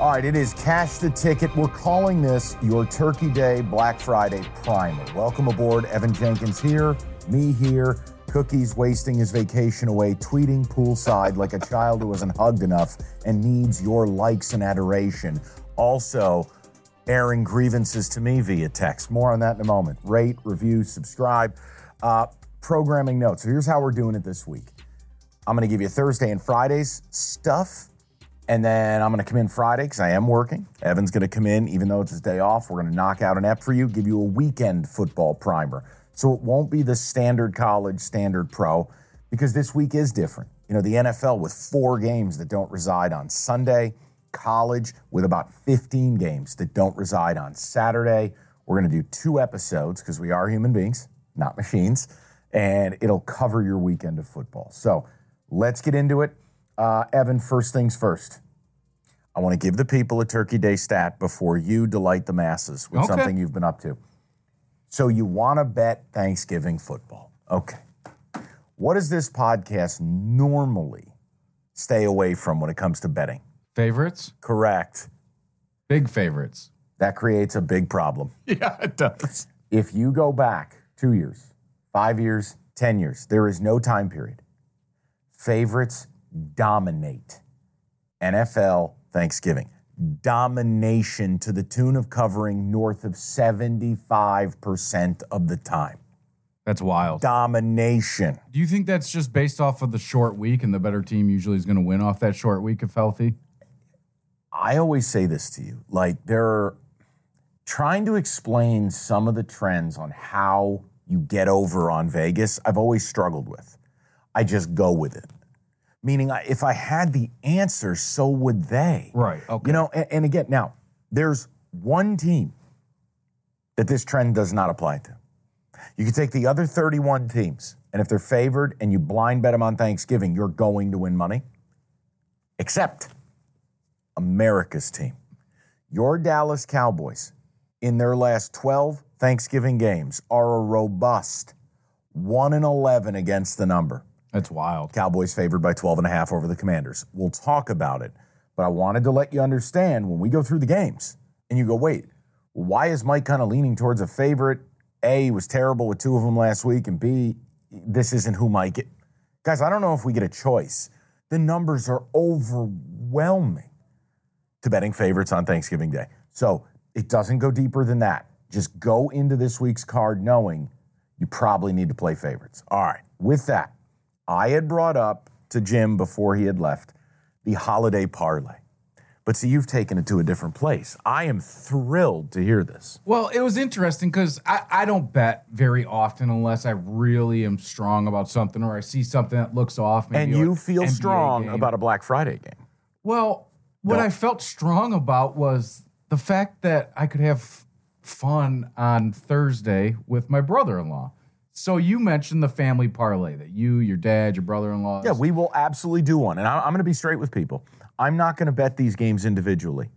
All right, it is Cash the Ticket. We're calling this your Turkey Day Black Friday primer. Welcome aboard. Evan Jenkins here, me here. Cookies wasting his vacation away, tweeting poolside like a child who hasn't hugged enough and needs your likes and adoration. Also, airing grievances to me via text. More on that in a moment. Rate, review, subscribe. Uh, programming notes. So here's how we're doing it this week. I'm going to give you Thursday and Fridays stuff and then I'm going to come in Friday because I am working. Evan's going to come in, even though it's his day off. We're going to knock out an app for you, give you a weekend football primer. So it won't be the standard college, standard pro, because this week is different. You know, the NFL with four games that don't reside on Sunday, college with about 15 games that don't reside on Saturday. We're going to do two episodes because we are human beings, not machines, and it'll cover your weekend of football. So let's get into it. Uh, Evan, first things first. I want to give the people a Turkey Day stat before you delight the masses with Okay. something you've been up to. So you want to bet Thanksgiving football. Okay. What does this podcast normally stay away from when it comes to betting? Favorites? Correct. Big favorites. That creates a big problem. Yeah, it does. If you go back two years, five years, 10 years, there is no time period. Favorites dominate NFL Thanksgiving. Domination to the tune of covering north of 75% of the time. That's wild. Domination. Do you think that's just based off of the short week and the better team usually is going to win off that short week if healthy? I always say this to you like, they're trying to explain some of the trends on how you get over on Vegas. I've always struggled with. I just go with it. Meaning, I- if I had the answer, so would they. Right. Okay. You know, and, and again, now, there's one team that this trend does not apply to. You can take the other 31 teams, and if they're favored and you blind bet them on Thanksgiving, you're going to win money. Except America's team. Your Dallas Cowboys, in their last 12 Thanksgiving games, are a robust 1 and 11 against the number. That's wild. Cowboys favored by 12 and a half over the Commanders. We'll talk about it. But I wanted to let you understand when we go through the games and you go, wait, why is Mike kind of leaning towards a favorite? A, he was terrible with two of them last week, and B, this isn't who Mike. Is. Guys, I don't know if we get a choice. The numbers are overwhelming to betting favorites on Thanksgiving Day. So it doesn't go deeper than that. Just go into this week's card knowing you probably need to play favorites. All right. With that, I had brought up to Jim before he had left the holiday parlay. But see, you've taken it to a different place. I am thrilled to hear this. Well, it was interesting because I, I don't bet very often unless I really am strong about something or I see something that looks off. And you a feel NBA strong game. about a Black Friday game. Well, what Don't. I felt strong about was the fact that I could have fun on Thursday with my brother-in-law. So you mentioned the family parlay that you, your dad, your brother-in-law. Yeah, we will absolutely do one. And I- I'm going to be straight with people. I'm not going to bet these games individually.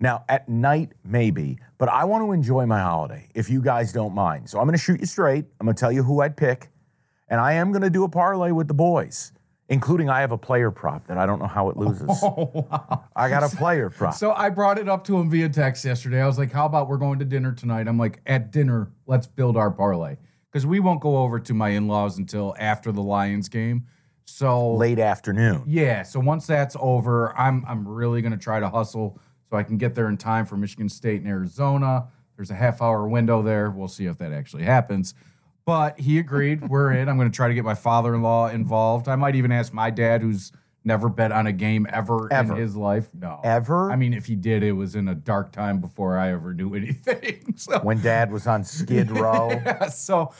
Now, at night, maybe, but I want to enjoy my holiday if you guys don't mind. So I'm going to shoot you straight. I'm going to tell you who I'd pick. And I am going to do a parlay with the boys, including I have a player prop that I don't know how it loses. Oh, wow. I got a player prop. So I brought it up to him via text yesterday. I was like, "How about we're going to dinner tonight?" I'm like, "At dinner, let's build our parlay." because we won't go over to my in-laws until after the Lions game. So Late afternoon. yeah, so once that's over, I'm I'm really gonna try to hustle so I can get there in time for Michigan State and Arizona. There's a half hour window there. We'll see if that actually happens. But he agreed. We're in. I'm gonna try to get my father-in-law involved. I might even ask my dad, who's never bet on a game ever, Ever. in his life. No. Ever? I mean, if he did, it was in a dark time before I ever knew anything. So when dad was on Skid Row. yeah, so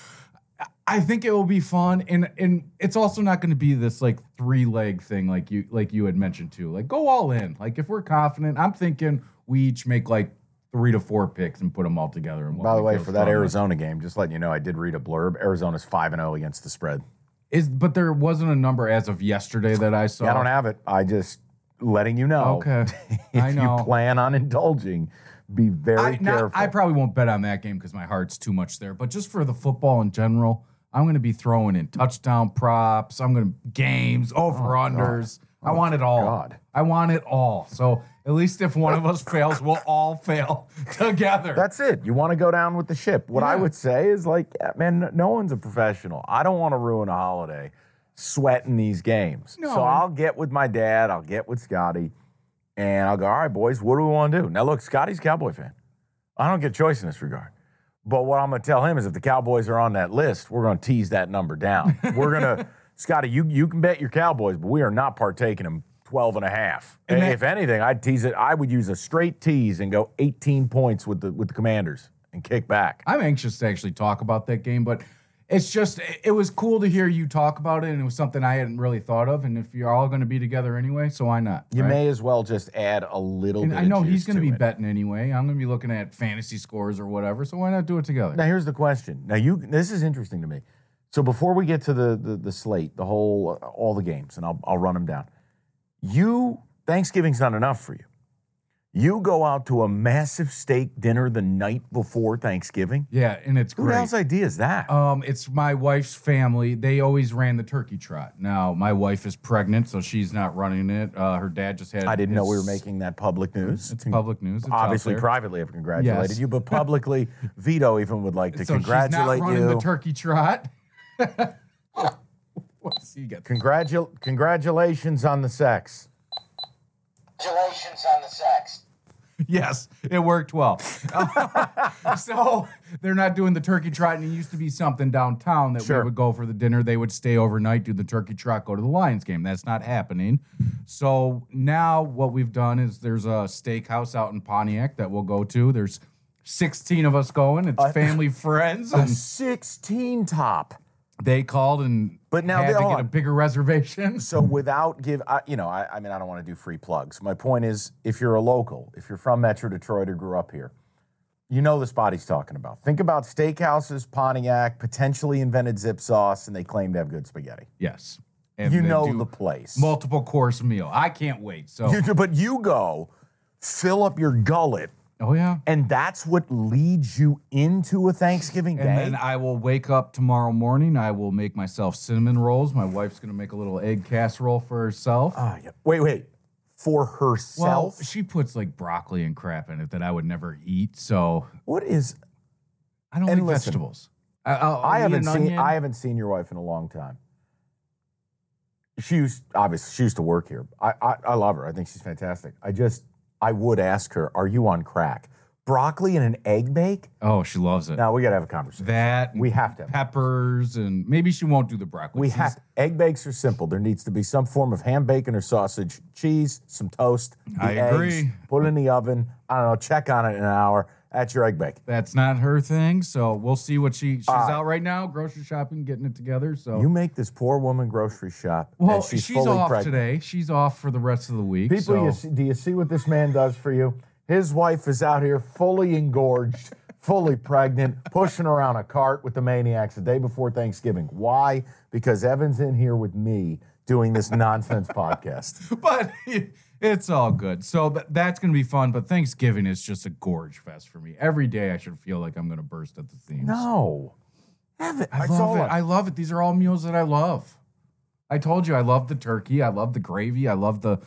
I think it will be fun, and and it's also not going to be this like three leg thing like you like you had mentioned too. Like go all in. Like if we're confident, I'm thinking we each make like three to four picks and put them all together. And By the way, for that. Arizona game, just letting you know, I did read a blurb. Arizona's 5 and 0 against the spread. is but there wasn't a number as of yesterday that I saw. Yeah, I don't have it. I just letting you know. Okay, if I know. you plan on indulging, be very I, not- careful. I probably won't bet on that game because my heart's too much there. But just for the football in general, I'm going to be throwing in touchdown props. I'm going to games, oh, over unders. I want it all. Oh, God. I want it all. So at least if one of us fails, we'll all fail together. That's it. You want to go down with the ship. What I would say is like, man, no one's a professional. I don't want to ruin a holiday sweating these games. No. So I'll get with my dad, I'll get with Scotty, and I'll go, all right, boys, what do we want to do? Now, look, Scotty's a Cowboy fan. I don't get a choice in this regard. But what I'm going to tell him is if the Cowboys are on that list, we're going to tease that number down. we're going to, Scotty, you, you can bet your Cowboys, but we are not partaking in 12 and a half. And that- if anything, I'd tease it. I would use a straight tease and go 18 points with the with the Commanders and kick back. I'm anxious to actually talk about that game, but it's just it was cool to hear you talk about it, and it was something I hadn't really thought of. And if you're all going to be together anyway, so why not? You right? may as well just add a little And bit. I know he's going to be it. betting anyway. I'm going to be looking at fantasy scores or whatever. So why not do it together? Now here's the question. Now you this is interesting to me. So before we get to the the, the slate, the whole all the games, and I'll I'll run them down. You Thanksgiving's not enough for you. You go out to a massive steak dinner the night before Thanksgiving. Yeah, and it's Who great. hell's idea is that? Um, it's my wife's family. They always ran the turkey trot. Now my wife is pregnant, so she's not running it. Uh, her dad just had. I didn't know we were making that public news. It's public news. It's out Obviously, there. privately, I've congratulated Yes. you, but publicly, Vito even would like to so congratulate she's not running you. the turkey trot. What's he got? Congratu- congratulations on the sex. Congratulations on the sex. Yes, it worked well. so they're not doing the turkey trot, and it used to be something downtown that Sure. we would go for the dinner. They would stay overnight, do the turkey trot, go to the Lions game. That's not happening. So now what we've done is there's a steakhouse out in Pontiac that we'll go to. There's 16 of us going. It's family, friends, A and 16 top. They called and But now had they- to get a bigger reservation. So without give, I, you know, I, I mean, I don't want to do free plugs. My point is, if you're a local, if you're from Metro Detroit or grew up here, you know the spot he's talking about. Think about steakhouses, Pontiac, potentially invented zip sauce, and they claim to have good spaghetti. Yes. And You know the place. multiple course meal. I can't wait. So, You but you go, fill up your gullet, oh yeah. and that's what leads you into a Thanksgiving And day. And then I will wake up tomorrow morning. I will make myself cinnamon rolls. My wife's gonna make a little egg casserole for herself. Ah, yeah. Wait, wait. For herself. well, she puts like broccoli and crap in it that I would never eat. So what is? I don't And like listen, vegetables. I, I'll- I haven't seen. onion. I haven't seen your wife in a long time. She used obviously she used to work here. I, I I love her. I think she's fantastic. I just I would ask her, "Are you on crack? Broccoli and an egg bake?" oh, she loves it. Now we gotta have a conversation. that we have to. Have peppers and maybe she won't do the broccoli. We She's- have egg bakes are simple. There needs to be some form of ham, bacon, or sausage, cheese, some toast. the I agree. put it in the oven. I don't know. Check on it in an hour. That's your egg bake. That's not her thing. So we'll see what she. She's right. out right now, grocery shopping, getting it together. So You make this poor woman grocery shop. well, and she's, she's, off pregnant. today. She's off for the rest of the week. People, so. you see, do you see what this man does for you? His wife is out here fully engorged, fully pregnant, pushing around a cart with the maniacs the day before Thanksgiving. Why? Because Evan's in here with me doing this nonsense podcast. but it's all good. So th- that's going to be fun. But Thanksgiving is just a gorge fest for me. Every day I should feel like I'm going to burst at the seams. No. Evan, I it's love all it. I love it. These are all meals that I love. I told you I love the turkey. I love the gravy. I love the.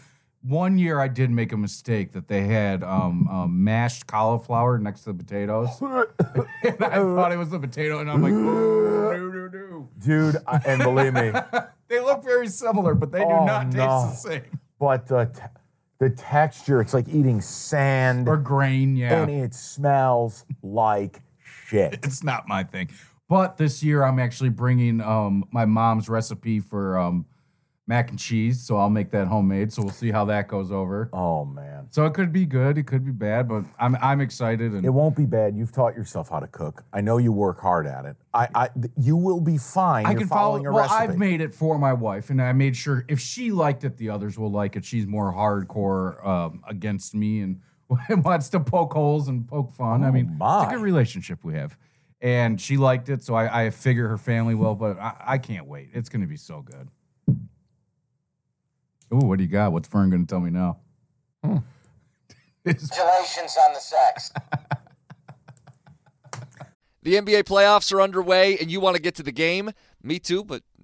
One year I did make a mistake that they had um, um, mashed cauliflower next to the potatoes. and I thought it was the potato, and I'm like, no, no, no. dude. I, and believe me, They look very similar, but they do Oh, not taste no. the same. But the te- the texture, it's like eating sand, Or grain, yeah. and it smells like shit. it's not my thing. But this year, I'm actually bringing um, my mom's recipe for um, mac and cheese, so I'll make that homemade. So we'll see how that goes over. Oh man, So it could be good, it could be bad, but I'm I'm excited and it won't be bad. You've taught yourself how to cook. I know you work hard at it. I, I th- you will be fine. I You're can follow. following a Well, recipe. I've made it for my wife, and I made sure if she liked it, the others will like it. She's more hardcore um, against me and wants to poke holes and poke fun. I Oh, mean, my. it's a good relationship we have, and she liked it, so I, I figure her family will. But I, I can't wait. It's going to be so good. Ooh, what do you got? What's Fern going to tell me now? Hmm. It's- Congratulations on the sex. The NBA playoffs are underway and you want to get to the game? Me too, but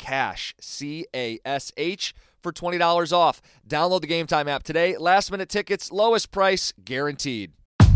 CASH, C A S H, for $20 off. Download the Game Time app today. Last minute tickets, lowest price guaranteed.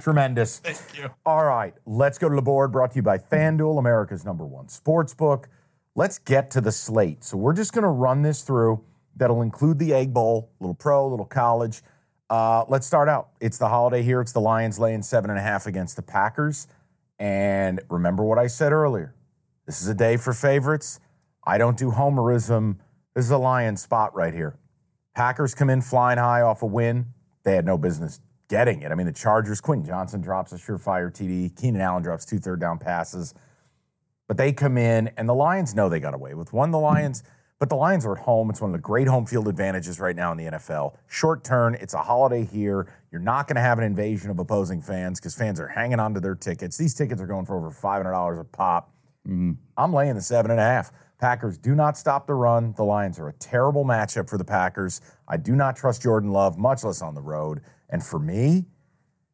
Tremendous. Thank you. All right, let's go to the board brought to you by FanDuel, America's number one sports book. Let's get to the slate. So we're just going to run this through. That'll include the Egg Bowl, little pro, little college. Uh, let's start out. It's the holiday here. It's the Lions laying seven and a half against the Packers. And remember what I said earlier. This is a day for favorites. I don't do homerism. This is a Lions spot right here. Packers come in flying high off a win. They had no business getting it. I mean, the Chargers, Quentin Johnston drops a surefire TD. Keenan Allen drops two third down passes. But they come in, and the Lions know they got away with one. The Lions, but the Lions are at home. It's one of the great home field advantages right now in the NFL. Short turn, it's a holiday here. You're not going to have an invasion of opposing fans because fans are hanging on to their tickets. These tickets are going for over $500 a pop. Mm-hmm. I'm laying the seven and a half. Packers do not stop the run. The Lions are a terrible matchup for the Packers. I do not trust Jordan Love, much less on the road. And for me,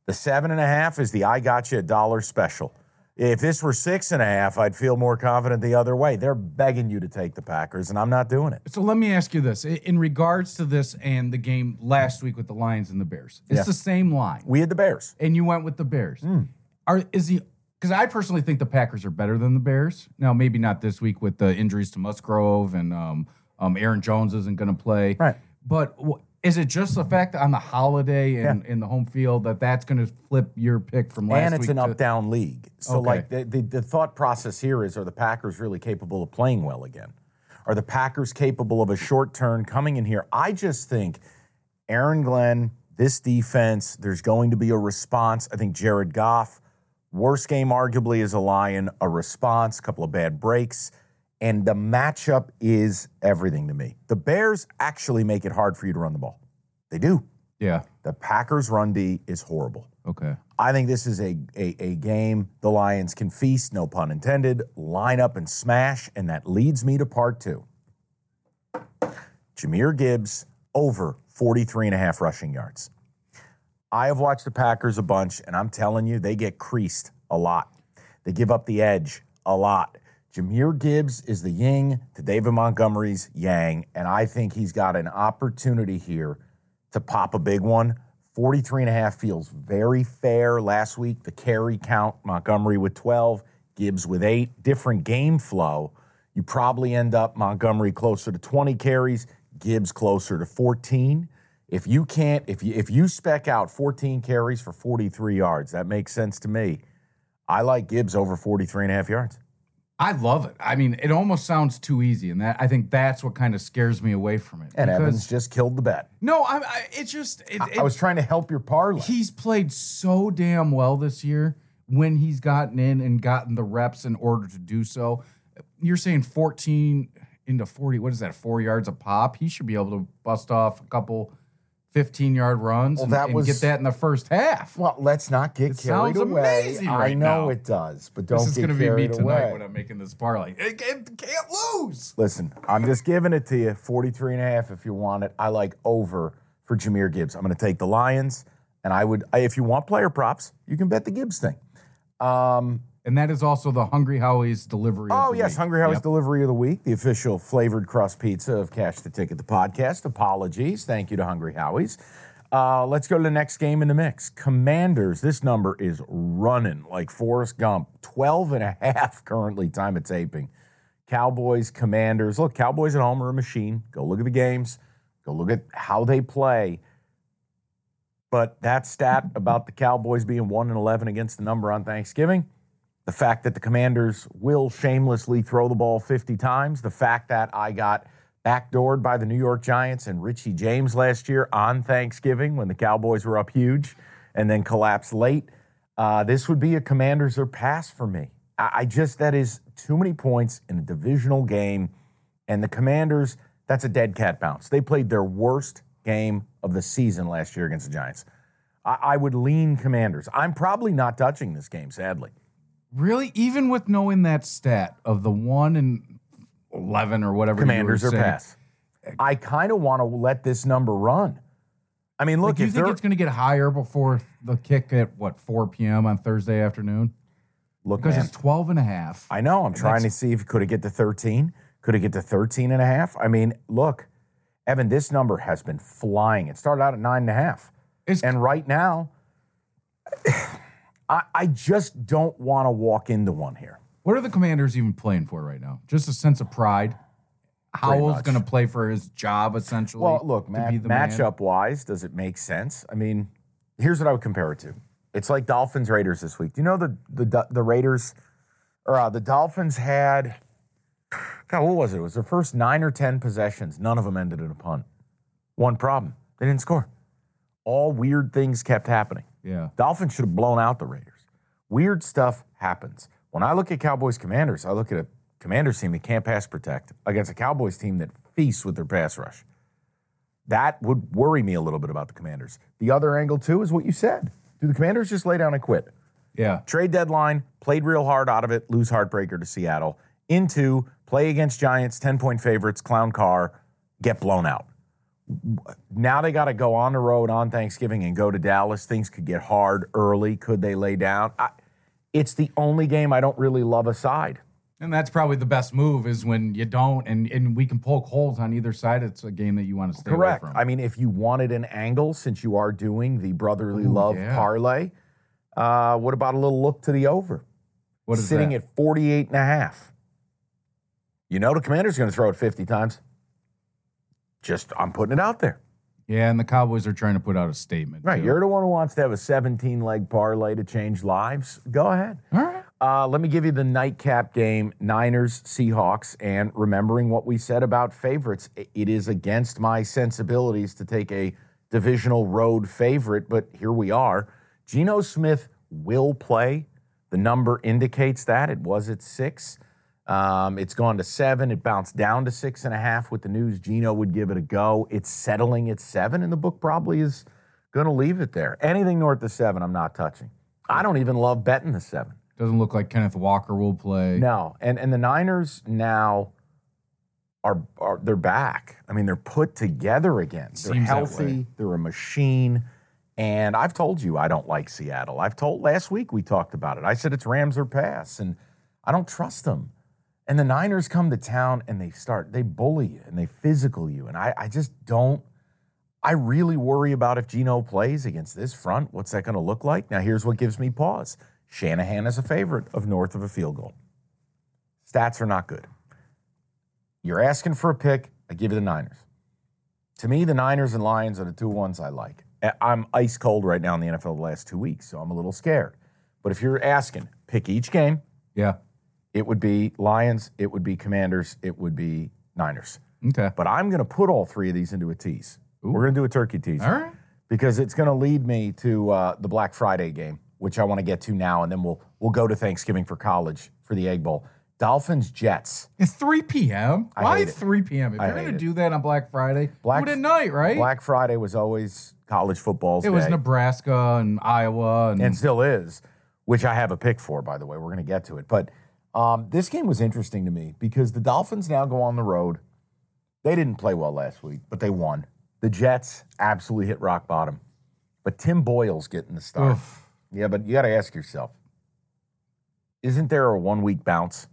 the seven and a half is the I got you a dollar special. If this were six and a half, I'd feel more confident the other way. They're begging you to take the Packers, and I'm not doing it. So let me ask you this: in regards to this and the game last week with the Lions and the Bears, it's Yeah. the same line, We had the Bears. and you went with the Bears. Hmm. Are is the because I personally think the Packers are better than the Bears. Now, maybe not this week with the injuries to Musgrave and um, um, Aaron Jones isn't going to play. Right. But wh- is it just the fact that on the holiday and in the home field that that's going to flip your pick from last year? and it's week? an to- up down league. So, Okay. like, the, the, the thought process here is are the Packers really capable of playing well again? Are the Packers capable of a short turn coming in here? I just think Aaron Glenn, this defense, there's going to be a response. I think Jared Goff, worst game arguably is a Lion, a response, a couple of bad breaks. And the matchup is everything to me. The Bears actually make it hard for you to run the ball. They do. Yeah. The Packers' run D is horrible. Okay. I think this is a, a, a game the Lions can feast, no pun intended, line up and smash, and that leads me to part two. Jahmyr Gibbs over 43 and a half rushing yards. I have watched the Packers a bunch, and I'm telling you, they get creased a lot. They give up the edge a lot. Jahmyr Gibbs is the yin to David Montgomery's yang, and I think he's got an opportunity here to pop a big one. 43 and a half feels very fair. Last week, the carry count, Montgomery with 12, Gibbs with eight. Different game flow. You probably end up Montgomery closer to 20 carries, Gibbs closer to 14. If you can't, if you if you spec out 14 carries for 43 yards, that makes sense to me. I like Gibbs over 43 and a half yards. I love it. I mean, it almost sounds too easy, and that I think that's what kind of scares me away from it. And Evans just killed the bet. No, I, I it's just it, I, I was trying to help your parlay. He's played so damn well this year when he's gotten in and gotten the reps in order to do so. You're saying 14 into 40, what is that, four yards a pop? He should be able to bust off a couple 15 yard runs Well, and, that and was- get that in the first half. Well, let's not get It carried sounds away. amazing I know now. it does, but don't this is get going to be me carried tonight away. when I'm making this parlay. It, it can't lose. Listen, I'm just giving it to you. 43 and a half if you want it. I like over for Jahmyr Gibbs. I'm going to take the Lions, and I would, if you want player props, you can bet the Gibbs thing. Um, And that is also the Hungry Howie's delivery. of oh, yes, week. Hungry Howie's Yep. delivery of the week, the official flavored crust pizza of Cash the Ticket, the podcast. Apologies. Thank you to Hungry Howie's. Uh, let's go to the next game in the mix. Commanders, this number is running like Forrest Gump. 12 and a half currently, time of taping. Cowboys, Commanders. Look, Cowboys at home are a machine. Go look at the games. Go look at how they play. But that stat about the Cowboys being 1 and 11 against the number on Thanksgiving, the fact that the Commanders will shamelessly throw the ball 50 times, the fact that I got backdoored by the New York Giants and Richie James last year on Thanksgiving when the Cowboys were up huge and then collapsed late. Uh, this would be a Commanders or pass for me. I, I just, that is too many points in a divisional game. And the Commanders, that's a dead cat bounce. They played their worst game of the season last year against the Giants. I, I would lean Commanders. I'm probably not touching this game, sadly. Really? Even with knowing that stat of the 1 and 11 or whatever Commanders or saying, pass. I kind of want to let this number run. I mean, look, Like, do you think it's going to get higher before the kick at what 4 p.m. on Thursday afternoon? look, Because man, it's 12 and a half. I know. I'm trying to see if could it get to 13? Could it get to 13 and a half? I mean, look, Evan, this number has been flying. It started out at nine and a half. It's And right now, I, I just don't want to walk into one here. what are the Commanders even playing for right now? Just a sense of pride. Howell's going to play for his job essentially. Well, look, ma- be the man. matchup wise, does it make sense? I mean, here's what I would compare it to. It's like Dolphins Raiders this week. Do you know the the the Raiders or uh, the Dolphins had God, what was it? It was their first nine or ten possessions. None of them ended in a punt. One problem: they didn't score. All weird things kept happening. Yeah. Dolphins should have blown out the Raiders. Weird stuff happens. When I look at Cowboys Commanders, I look at a Commanders team that can't pass protect against a Cowboys team that feasts with their pass rush. That would worry me a little bit about the Commanders. The other angle, too, is what you said. Do the Commanders just lay down and quit? Yeah. Trade deadline, played real hard out of it, lose heartbreaker to Seattle. Into play against Giants, 10 point favorites, clown car, get blown out. Now they got to go on the road on Thanksgiving and go to Dallas. Things could get hard early. Could they lay down? I, it's the only game I don't really love aside. And that's probably the best move is when you don't, and, and we can poke holes on either side. It's a game that you want to stay Correct. away from. I mean, if you wanted an angle, since you are doing the brotherly Ooh, love yeah. parlay, uh, what about a little look to the over? what is sitting that? at 48 and a half. You know the commander's going to throw it 50 times. Just, I'm putting it out there. yeah, and the Cowboys are trying to put out a statement. Right. too. You're the one who wants to have a 17 leg parlay to change lives. Go ahead. all right. Uh, let me give you the nightcap game Niners, Seahawks. And remembering what we said about favorites, it is against my sensibilities to take a divisional road favorite, but here we are. Geno Smith will play. The number indicates that. It was at six. Um, it's gone to seven. It bounced down to six and a half with the news. Geno would give it a go. It's settling at seven, and the book probably is Gonna leave it there. Anything north of seven, I'm not touching. I don't even love betting the seven. Doesn't look like Kenneth Walker will play. No, and and the Niners now are are they're back. I mean, they're put together again. They're Seems healthy. They're a machine. And I've told you I don't like Seattle. I've told last week we talked about it. I said it's Rams or pass, and I don't trust them. And the Niners come to town and they start they bully you and they physical you, and I I just don't. I really worry about if Geno plays against this front. What's that going to look like? Now, here's what gives me pause. Shanahan is a favorite of north of a field goal. Stats are not good. You're asking for a pick. I give you the Niners. To me, the Niners and Lions are the two ones I like. I'm ice cold right now in the NFL the last two weeks, so I'm a little scared. But if you're asking, pick each game, Yeah. It would be Lions, it would be Commanders, it would be Niners. Okay. But I'm going to put all three of these into a tease. We're going to do a turkey tease All right. because it's going to lead me to uh, the Black Friday game, which I want to get to now, and then we'll we'll go to Thanksgiving for college for the Egg Bowl. Dolphins Jets. It's 3 p.m. I Why hate 3 p.m.? If I you're going to do that on Black Friday, Black- do it at night, right? Black Friday was always college football's it was Nebraska and Iowa. And, and still is, which I have a pick for, by the way. We're going to get to it, but um, this game was interesting to me because the Dolphins now go on the road. They didn't play well last week, but they won. The Jets absolutely hit rock bottom, but Tim Boyle's getting the start. Oof. Yeah, but you got to ask yourself isn't there a one week bounce?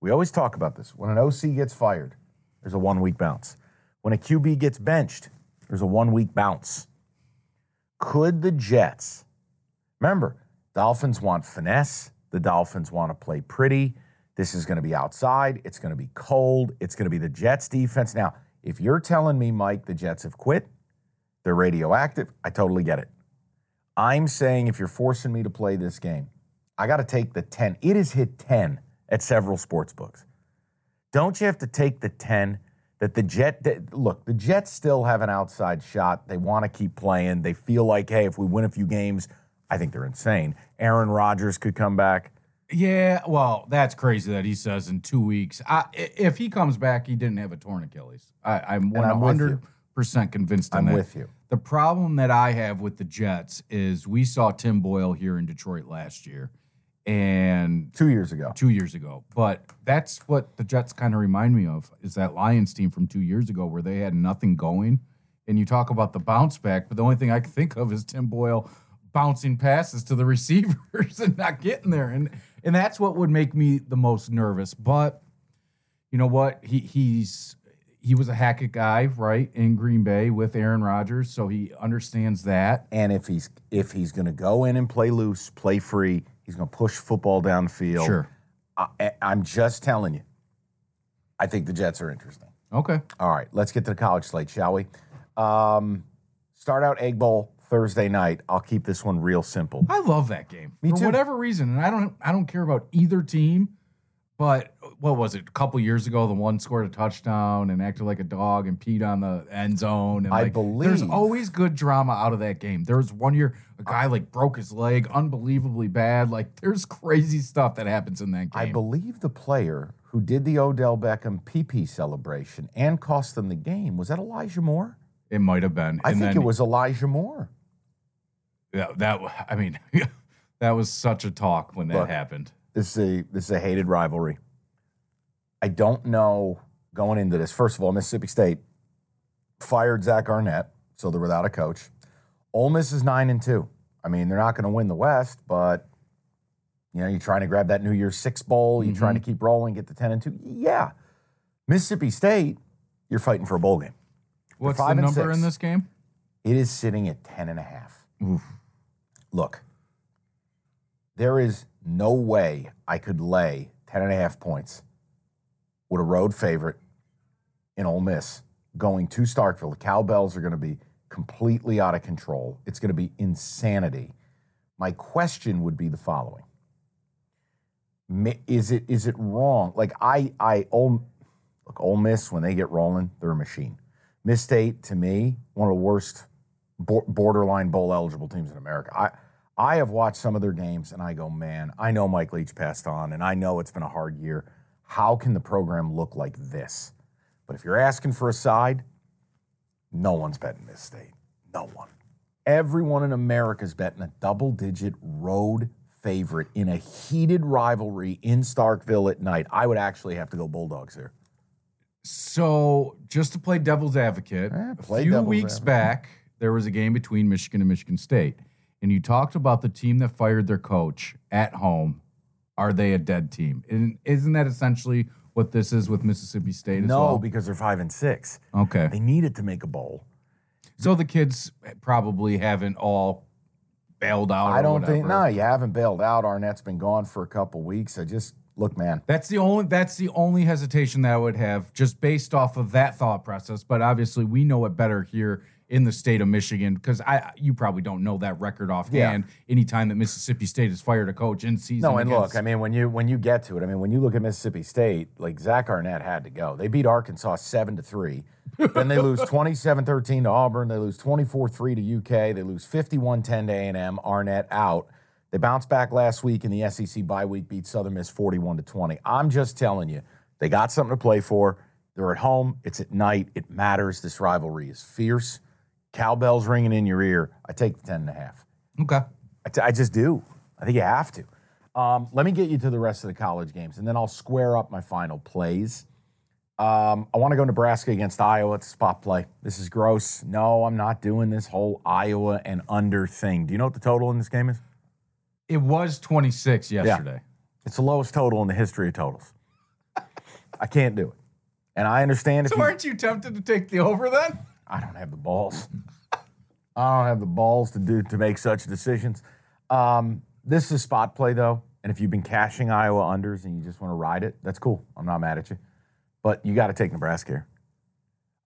We always talk about this. When an OC gets fired, there's a one week bounce. When a QB gets benched, there's a one week bounce. Could the Jets, remember, Dolphins want finesse, the Dolphins want to play pretty. This is going to be outside, it's going to be cold, it's going to be the Jets defense. Now, if you're telling me, Mike, the Jets have quit, they're radioactive, I totally get it. I'm saying if you're forcing me to play this game, I got to take the 10. It has hit 10 at several sports books. Don't you have to take the 10 that the Jet look, the Jets still have an outside shot. They want to keep playing. They feel like, hey, if we win a few games, I think they're insane. Aaron Rodgers could come back. Yeah, well, that's crazy that he says in two weeks. I, if he comes back, he didn't have a torn Achilles. I, I'm And I'm with you. 100% convinced on I'm that. with you. The problem that I have with the Jets is we saw Tim Boyle here in Detroit last year and Two years ago. two years ago. But that's what the Jets kind of remind me of is that Lions team from two years ago where they had nothing going. And you talk about the bounce back, but the only thing I can think of is Tim Boyle bouncing passes to the receivers and not getting there. And and that's what would make me the most nervous. But you know what? He he's he was a Hackett guy, right, in Green Bay with Aaron Rodgers, so he understands that. And if he's if he's going to go in and play loose, play free, he's going to push football downfield. Sure. I, I'm just telling you. I think the Jets are interesting. Okay. All right, let's get to the college slate, shall we? Um, start out Egg Bowl Thursday night. I'll keep this one real simple. I love that game Me for too. whatever reason, and I don't I don't care about either team. But what was it? A couple years ago, the one scored a touchdown and acted like a dog and peed on the end zone. And I like, there's always good drama out of that game. There was one year a guy like broke his leg, unbelievably bad. Like there's crazy stuff that happens in that game. I believe the player who did the Odell Beckham PP celebration and cost them the game was that Elijah Moore. it might have been. I And think then- it was Elijah Moore. Yeah, that I mean, that was such a talk when that Look, happened. This is a this is a hated rivalry. I don't know going into this. First of all, Mississippi State fired Zach Arnett, so they're without a coach. Ole Miss is nine and two. I mean, they're not going to win the West, but you know, you're trying to grab that New Year's Six bowl. You're trying to mm-hmm. keep rolling, get to ten and two. Yeah, Mississippi State, you're fighting for a bowl game. What's the number in this game? It is sitting at 10 and a half. Look, there is no way I could lay 10 and a half points with a road favorite in Ole Miss going to Starkville. The cowbells are going to be completely out of control. It's going to be insanity. My question would be the following. Is it is it wrong? Like I I Ole, look Ole Miss when they get rolling, they're a machine. Miss State to me one of the worst bo- borderline bowl eligible teams in America. I I have watched some of their games and I go, man, I know Mike Leach passed on and I know it's been a hard year. How can the program look like this? But if you're asking for a side, no one's betting Miss State. No one. everyone in America is betting a double digit road favorite in a heated rivalry in Starkville at night. I would actually have to go Bulldogs here. So, just to play devil's advocate, Eh, a few devil's weeks advocate. back, there was a game between Michigan and Michigan State. And you talked about the team that fired their coach at home. Are they a dead team? And isn't that essentially what this is with Mississippi State as No, well? because they're five and six. Okay. They needed to make a bowl. So the kids probably haven't all bailed out. I don't think no, you haven't bailed out. Arnett's been gone for a couple weeks. I just look, man. That's the only that's the only hesitation that I would have just based off of that thought process. But obviously we know it better here in the state of Michigan because I you probably don't know that record offhand. Yeah. Anytime that Mississippi State has fired a coach in season. No, and against- look, I mean, when you when you get to it, I mean, when you look at Mississippi State, like Zach Arnett had to go. They beat Arkansas seven to three. then they lose 27-13 to Auburn. They lose 24-3 to UK. They lose 51-10 to A&M. Arnett out. They bounced back last week in the SEC bye week, beat Southern Miss 41 to 20. I'm just telling you, they got something to play for. They're at home. It's at night. It matters. This rivalry is fierce. Cowbells ringing in your ear. I take the 10 and a half. okay. I, t- I just do. I think you have to. Um, let me get you to the rest of the college games, and then I'll square up my final plays. Um, I want to go Nebraska against Iowa. It's a spot play. This is gross. No, I'm not doing this whole Iowa and under thing. Do you know what the total in this game is? It was 26 yesterday. It's the lowest total in the history of totals. I can't do it. And I understand if So you, aren't you tempted to take the over then? I don't have the balls. I don't have the balls to do to make such decisions. Um, this is spot play though, and if you've been cashing Iowa unders and you just want to ride it, that's cool. I'm not mad at you, but you got to take Nebraska here.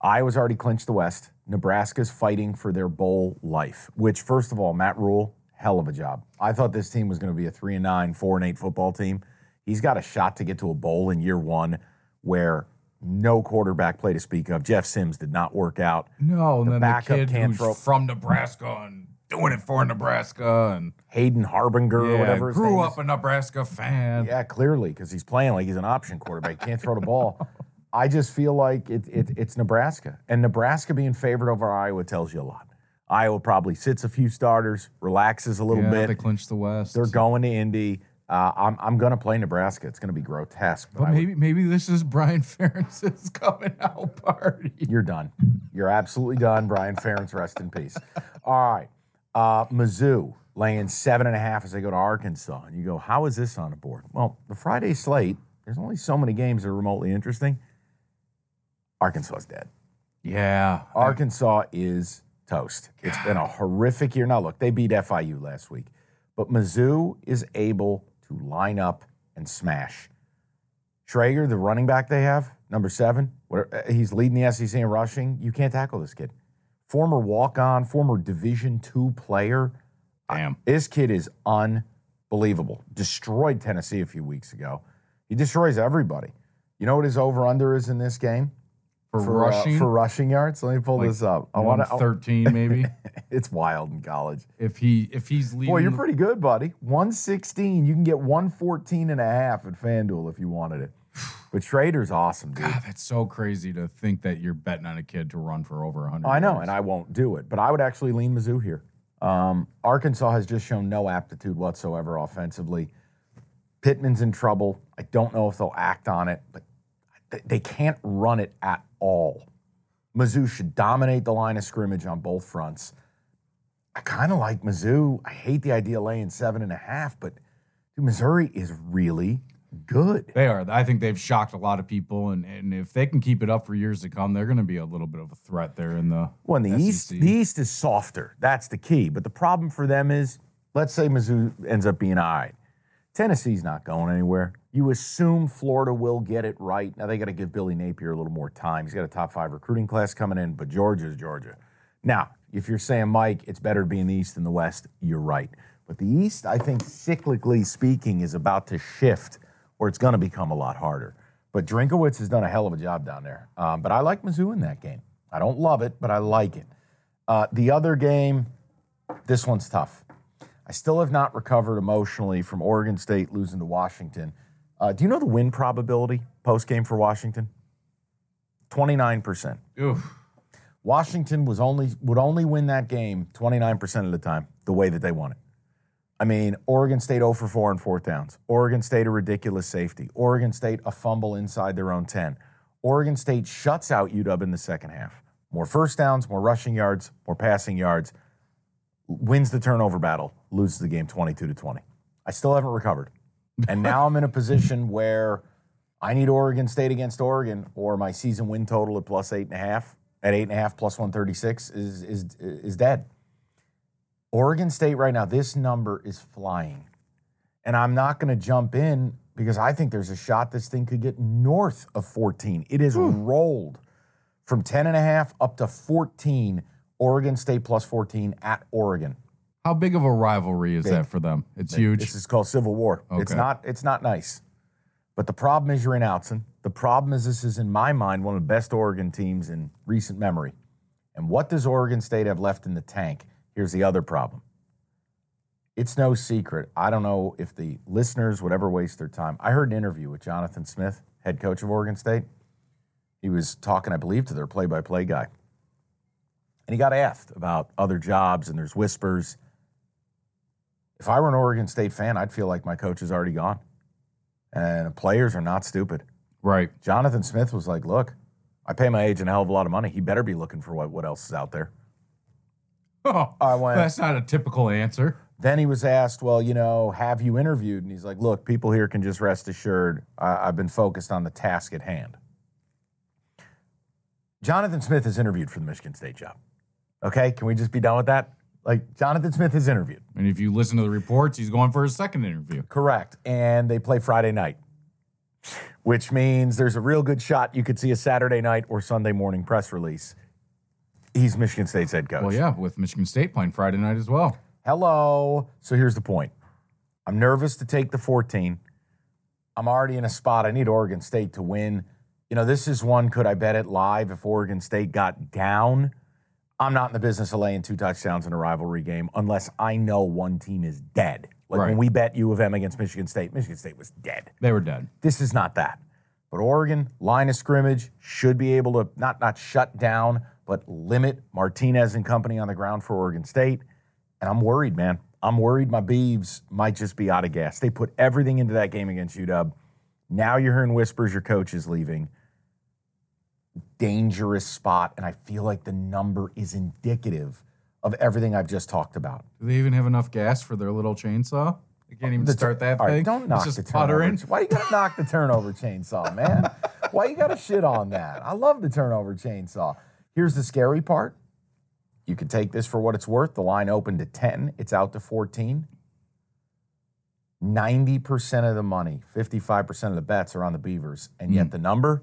Iowa's already clinched the West. Nebraska's fighting for their bowl life. Which, first of all, Matt Rhule, hell of a job. I thought this team was going to be a three and nine, four and eight football team. He's got a shot to get to a bowl in year one, where no quarterback play to speak of. Jeff Sims did not work out. No, and The then the backup kid can't who's from Nebraska and doing it for Nebraska and Hayden Harbinger or whatever. grew up is. a Nebraska fan. Yeah, clearly, because he's playing like he's an option quarterback. Can't throw the ball. I just feel like it, it, it's Nebraska. And Nebraska being favored over Iowa tells you a lot. Iowa probably sits a few starters, relaxes a little Yeah, bit. they clinched the West. They're going to Indy. Uh, I'm, I'm going to play Nebraska. It's going to be grotesque. But But I would- maybe maybe this is Brian Ferentz's coming out party. You're done. You're absolutely done. Brian Ferentz, rest in peace. All right. Uh, Mizzou laying seven and a half as they go to Arkansas. And you go, how is this on the board? Well, the Friday slate, there's only so many games that are remotely interesting. Arkansas is dead. Yeah. Arkansas is toast. It's been a horrific year. Now, look, they beat FIU last week, but Mizzou is able to line up and smash. Schrader, the running back they have, number seven, what- uh, he's leading the SEC in rushing. You can't tackle this kid. Former walk on, former Division two player. Damn. This kid is unbelievable. Destroyed Tennessee a few weeks ago. He destroys everybody. You know what his over under is in this game? For, uh, rushing, for rushing yards. Let me pull Like this up. I want to. 13 maybe. It's wild in college. if he if he's leading Boy, you're pretty good, buddy. 116. You can get 114 and a half at FanDuel if you wanted it. But Schrader's awesome, dude. God, that's so crazy to think that you're betting on a kid to run for over 100. I know, yards. and I won't do it, but I would actually lean Mizzou here. Um, Arkansas has just shown no aptitude whatsoever offensively. Pittman's in trouble. I don't know if they'll act on it, but they can't run it at all. Mizzou should dominate the line of scrimmage on both fronts. I kind of like Mizzou. I hate the idea of laying seven and a half, but dude, Missouri is really good. They are. I think they've shocked a lot of people, and, and if they can keep it up for years to come, they're going to be a little bit of a threat there in the. Well, in the East, the East is softer. That's the key. But the problem for them is, let's say Mizzou ends up being all right. Tennessee's not going anywhere. You assume Florida will get it right. Now they got to give Billy Napier a little more time. He's got a top five recruiting class coming in, but Georgia's Georgia. Now, if you're saying, Mike, it's better to be in the East than the West, you're right. But the East, I think, cyclically speaking, is about to shift, or it's going to become a lot harder. But Drinkwitz has done a hell of a job down there. Um, but I like Mizzou in that game. I don't love it, but I like it. Uh, the other game, this one's tough. I still have not recovered emotionally from Oregon State losing to Washington. Uh, do you know the win probability post game for Washington? 29%. Oof. Washington was only would only win that game 29% of the time, the way that they won it. I mean, Oregon State 0 for 4 on fourth downs. Oregon State a ridiculous safety. Oregon State a fumble inside their own 10. Oregon State shuts out UW in the second half. More first downs, more rushing yards, more passing yards. Wins the turnover battle, loses the game 22 to 20. I still haven't recovered. And now I'm in a position where I need Oregon State against Oregon, or my season win total at plus eight and a half, at eight and a half plus 136 is is is dead. Oregon State right now, this number is flying. And I'm not going to jump in because I think there's a shot this thing could get north of 14. It has hmm. rolled from 10 and a half up to 14. Oregon State plus 14 at Oregon. How big of a rivalry is that for them? It's huge. This is called Civil War. It's Okay. not it's not nice. But the problem is you're in Autzen. The problem is this is in my mind one of the best Oregon teams in recent memory. And what does Oregon State have left in the tank? Here's the other problem. It's no secret. I don't know if the listeners would ever waste their time. I heard an interview with Jonathan Smith, head coach of Oregon State. He was talking, I believe, to their play by play guy. And he got asked about other jobs, and there's whispers. If I were an Oregon State fan, I'd feel like my coach is already gone. And players are not stupid. right. Jonathan Smith was like, look, I pay my agent a hell of a lot of money. He better be looking for what, what else is out there. Oh, I went, that's not a typical answer. then he was asked, well, you know, have you interviewed? And he's like, look, people here can just rest assured I, I've been focused on the task at hand. Jonathan Smith has interviewed for the Michigan State job. Okay, can we just be done with that? Like, Jonathan Smith is interviewed. And if you listen to the reports, he's going for his second interview. Correct. And they play Friday night, which means there's a real good shot you could see a Saturday night or Sunday morning press release. He's Michigan State's head coach. Well, yeah, with Michigan State playing Friday night as well. Hello. So here's the point I'm nervous to take the 14. I'm already in a spot. I need Oregon State to win. You know, this is one could I bet it live if Oregon State got down? I'm not in the business of laying two touchdowns in a rivalry game unless I know one team is dead. Like when we bet U of M against Michigan State, Michigan State was dead. They were dead. This is not that. But Oregon, line of scrimmage, should be able to not not shut down, but limit Martinez and company on the ground for Oregon State. And I'm worried, man. I'm worried my Beavs might just be out of gas. They put everything into that game against UW. Now you're hearing whispers your coach is leaving. Dangerous spot. And I feel like the number is indicative of everything I've just talked about. Do they even have enough gas for their little chainsaw? They can't even The- start that all right, thing. don't It's knock just the turnover. puttering. Why you gotta knock the turnover chainsaw, man? Why you gotta shit on that? I love the turnover chainsaw. Here's the scary part. You can take this for what it's worth. The line opened to 10, it's out to 14. 90% of the money, 55% of the bets are on the Beavers, and yet hmm. the number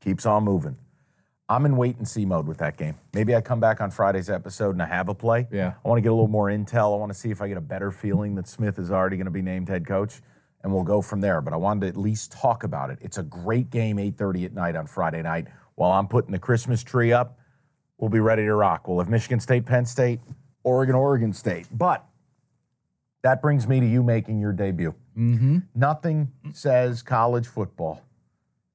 keeps on moving. I'm in wait and see mode with that game. Maybe I come back on Friday's episode and I have a play. Yeah. I want to get a little more intel. I want to see if I get a better feeling that Smith is already going to be named head coach, and we'll go from there. But I wanted to at least talk about it. It's a great game, 8:30 at night on Friday night. While I'm putting the Christmas tree up, we'll be ready to rock. We'll have Michigan State, Penn State, Oregon, Oregon State. But that brings me to you making your debut. Mm-hmm. Nothing says college football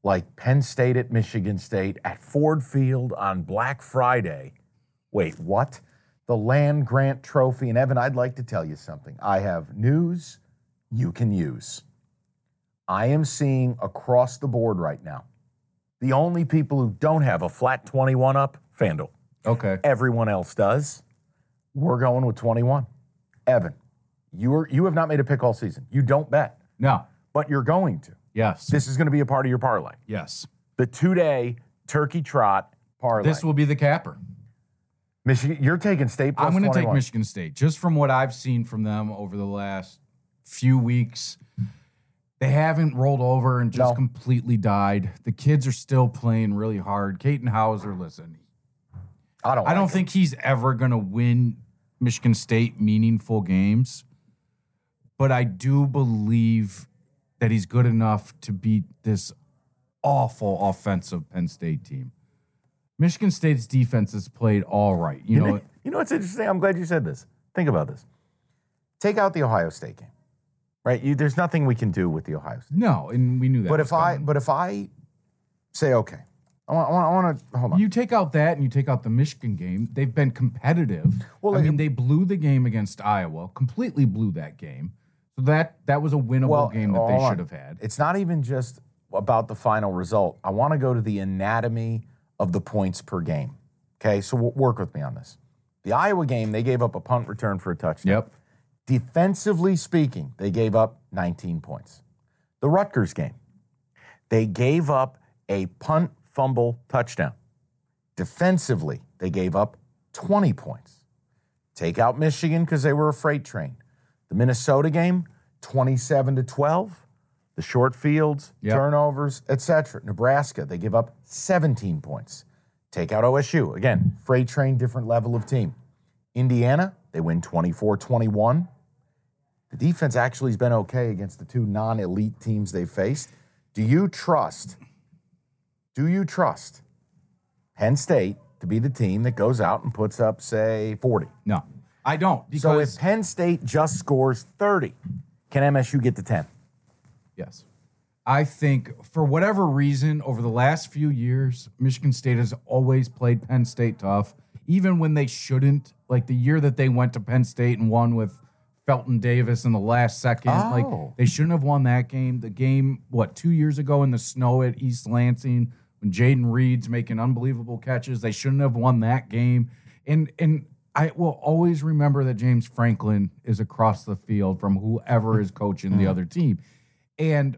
like Penn State at Michigan State at Ford Field on Black Friday. Wait, what? The Land Grant Trophy. And Evan, I'd like to tell you something. I have news you can use. I am seeing across the board right now the only people who don't have a flat 21 up, FanDuel. Okay. Everyone else does. We're going with 21. Evan, you are you have not made a pick all season. You don't bet, No. but you're going to. Yes. This is going to be a part of your parlay. yes. The two-day turkey trot parlay. This will be the capper. Michigan, you're taking state plus I'm going to take Michigan State just from what I've seen from them over the last few weeks. They haven't rolled over and just No. completely died. The kids are still playing really hard. Katin Houser, listen, I don't. I don't like think he's ever going to win Michigan State meaningful games, but I do believe that he's good enough to beat this awful offensive Penn State team. Michigan State's defense has played all right. You, know, You know what's interesting? I'm glad you said this. Think about this. Take out the Ohio State game, right? You, there's nothing we can do with the Ohio State. no, and we knew that. But if I, but if I say, okay, I want, I want, to hold on. You take out that and you take out the Michigan game, they've been competitive. Well, I mean, they blew the game against Iowa, completely blew that game. So that that was a winnable game that they should have had. It's not even just about the final result. I want to go to the anatomy of the points per game. Okay, so work with me on this. The Iowa game, they gave up a punt return for a touchdown. Yep. Defensively speaking, they gave up 19 points. The Rutgers game, they gave up a punt fumble touchdown. Defensively, they gave up 20 points. Take out Michigan because they were a freight train. The Minnesota game, 27 to 12. The short fields, Yep. turnovers, etc. Nebraska, they give up 17 points. Take out OSU. Again, freight train, different level of team. Indiana, they win 24 21. The defense actually has been okay against the two non elite teams they faced. Do you trust, do you trust Penn State to be the team that goes out and puts up, say, 40? No, I don't. Because, So if Penn State just scores 30, can MSU get to 10? Yes. I think for whatever reason, over the last few years, Michigan State has always played Penn State tough, even when they shouldn't. Like the year that they went to Penn State and won with Felton Davis in the last second. Oh. Like they shouldn't have won that game. The game, what, two years ago in the snow at East Lansing, when Jayden Reed's making unbelievable catches, they shouldn't have won that game. And and I will always remember that James Franklin is across the field from whoever is coaching the mm-hmm. other team. And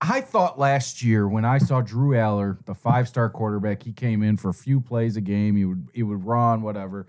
I thought last year when I saw Drew Allar, the five-star quarterback, he came in for a few plays a game. He would he would run whatever.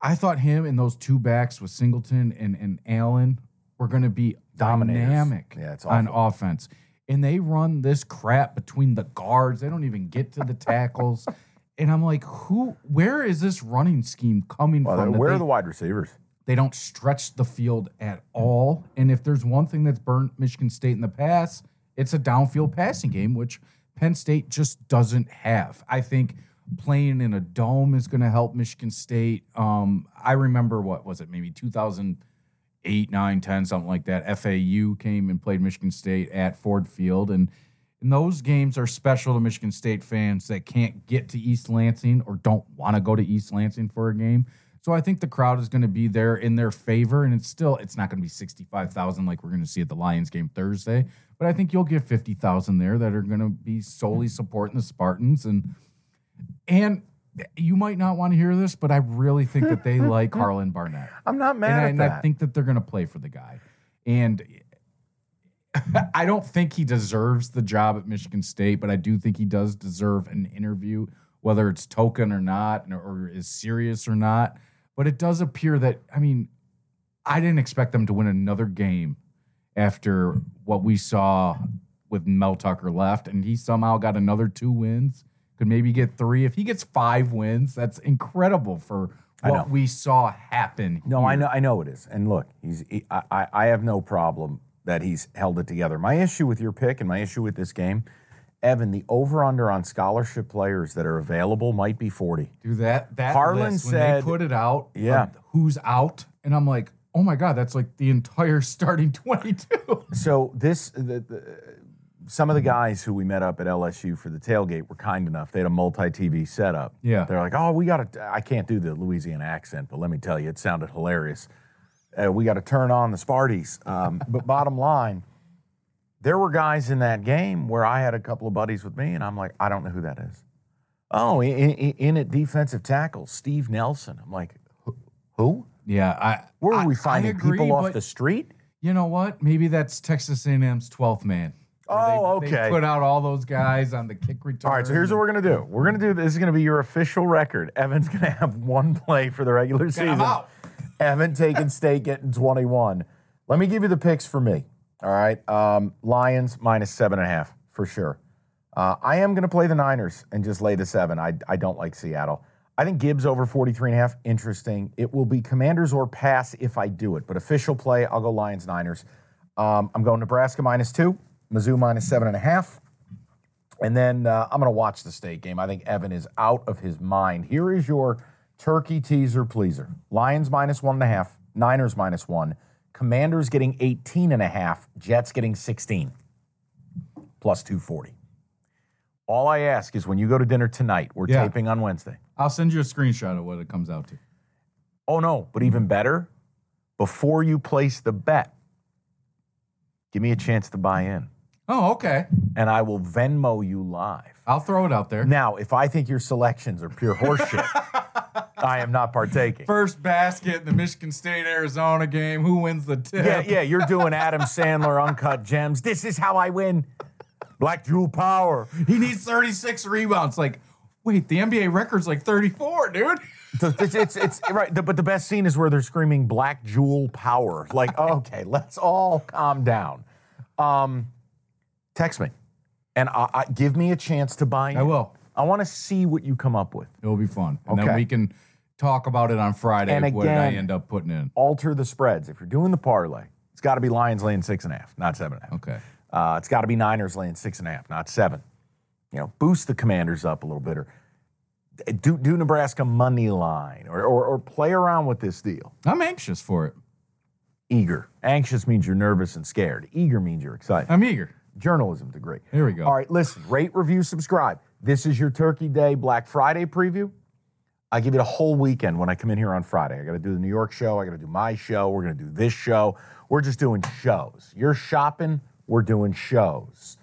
I thought him and those two backs with Singleton and, and Allen were going to be Dominators. dynamic Yeah, it's on offense. And they run this crap between the guards. They don't even get to the tackles. and I'm like, who? Where is this running scheme coming Well, from? where they- are the wide receivers? they don't stretch the field at all. And if there's one thing that's burnt Michigan State in the past, it's a downfield passing game, which Penn State just doesn't have. I think playing in a dome is going to help Michigan State. Um, I remember what was it, maybe 2008, 9, 10, something like that. FAU came and played Michigan State at Ford Field. And, and those games are special to Michigan State fans that can't get to East Lansing or don't want to go to East Lansing for a game. So I think the crowd is going to be there in their favor, and it's still it's not going to be sixty five thousand like we're going to see at the Lions game Thursday, but I think you'll get fifty thousand there that are going to be solely supporting the Spartans, and and you might not want to hear this, but I really think that they like Harlon Barnett, I'm not mad and, I, at and. I think that they're going to play for the guy, and. I don't think he deserves the job at Michigan State, but I do think he does deserve an interview, whether it's token or not, or- or is serious or not. But it does appear that, I mean, I didn't expect them to win another game after what we saw with Mel Tucker left, and he somehow got another two wins. Could maybe get three. If he gets five wins, that's incredible for what we saw happen. No, I know, I know it is. And look, he's. He, I, I have no problem that he's held it together. My issue with your pick and my issue with this game, Evan, the over/under on scholarship players that are available might be forty. do that. That Harlon list, when they put it out, Yeah. who's out, and I'm like, oh my god, that's like the entire starting 22. So this, the, the, uh, some of the guys who we met up at LSU for the tailgate were kind enough. They had a multi-TV setup. Yeah. they're like, oh, we got to. I can't do the Louisiana accent, but let me tell you, it sounded hilarious. Uh, we got to turn on the Sparties. Um, but bottom line, there were guys in that game where I had a couple of buddies with me, and I'm like, I don't know who that is. Oh, in, in, in at defensive tackle, Steve Nelson. I'm like, who- who? yeah, I. Where I- are we finding agree, people off the street? You know what? Maybe that's Texas A&M's 12th man. Oh, they, okay. They put out all those guys on the kick return. All right, so here's what we're gonna do. We're gonna do this is gonna be your official record. Evan's gonna have one play for the regular season. Evan taking state getting 21. Let me give you the picks for me. All right, um, Lions minus seven and a half for sure. Uh, I am gonna play the Niners and just lay the seven. I I don't like Seattle. I think Gibbs over 43 and a half. Interesting. It will be Commanders or pass if I do it, but official play, I'll go Lions Niners. Um, I'm going Nebraska minus two, Mizzou minus seven and a half. And then uh, I'm going to watch the state game. I think Evan is out of his mind. Here is your turkey teaser pleaser Lions minus one and a half, Niners minus one, Commanders getting 18 and a half, Jets getting 16, plus 240. All I ask is when you go to dinner tonight, we're Yeah. taping on Wednesday. I'll send you a screenshot of what it comes out to. Oh no, but even better, before you place the bet, give me a chance to buy in, Oh, okay. and I will Venmo you live. I'll throw it out there. Now, if I think your selections are pure horseshit, I am not partaking. First basket in the Michigan State Arizona game. Who wins the tip? Yeah, yeah, you're doing Adam Sandler uncut gems. This is how I win. Black Jewel Power. He needs 36 rebounds. Like, wait, the NBA record's like 34, dude. It's, it's, it's right, the- but the best scene is where they're screaming Black Jewel Power. Like, okay, let's all calm down. Um, text me, and I, I, give me a chance to buy. I in. will. I want to see what you come up with. It'll be fun. And Okay. then we can talk about it on Friday, And what I end up putting in. Alter the spreads. If you're doing the parlay, it's got to be Lions laying six and a half, not seven and a half. Okay. Uh, it's got to be Niners laying six and a half, not seven. You know, boost the Commanders up a little bit, or do do Nebraska money line, or or, or play around with this deal. I'm anxious for it. Eager, anxious means you're nervous and scared. Eager means you're excited. I'm eager. Journalism degree. Here we go. All right, listen, rate, review, subscribe. This is your Turkey Day Black Friday preview. I give it a whole weekend when I come in here on Friday. I got to do the New York show. I got to do my show. We're going to do this show. We're just doing shows. You're shopping. We're doing shows.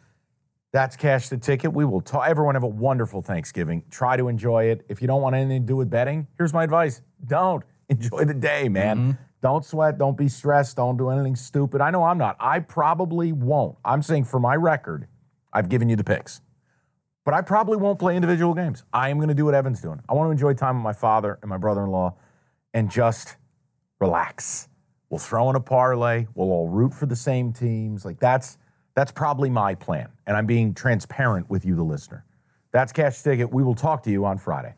That's Cash the Ticket. We will talk. Everyone have a wonderful Thanksgiving. Try to enjoy it. If you don't want anything to do with betting, here's my advice don't. Enjoy the day, man. Mm-hmm. Don't sweat. Don't be stressed. Don't do anything stupid. I know I'm not. I probably won't. I'm saying for my record, I've given you the picks. But I probably won't play individual games. I am going to do what Evan's doing. I want to enjoy time with my father and my brother in law and just relax. We'll throw in a parlay. We'll all root for the same teams. Like that's that's probably my plan. And I'm being transparent with you, the listener. That's Cash Ticket. We will talk to you on Friday.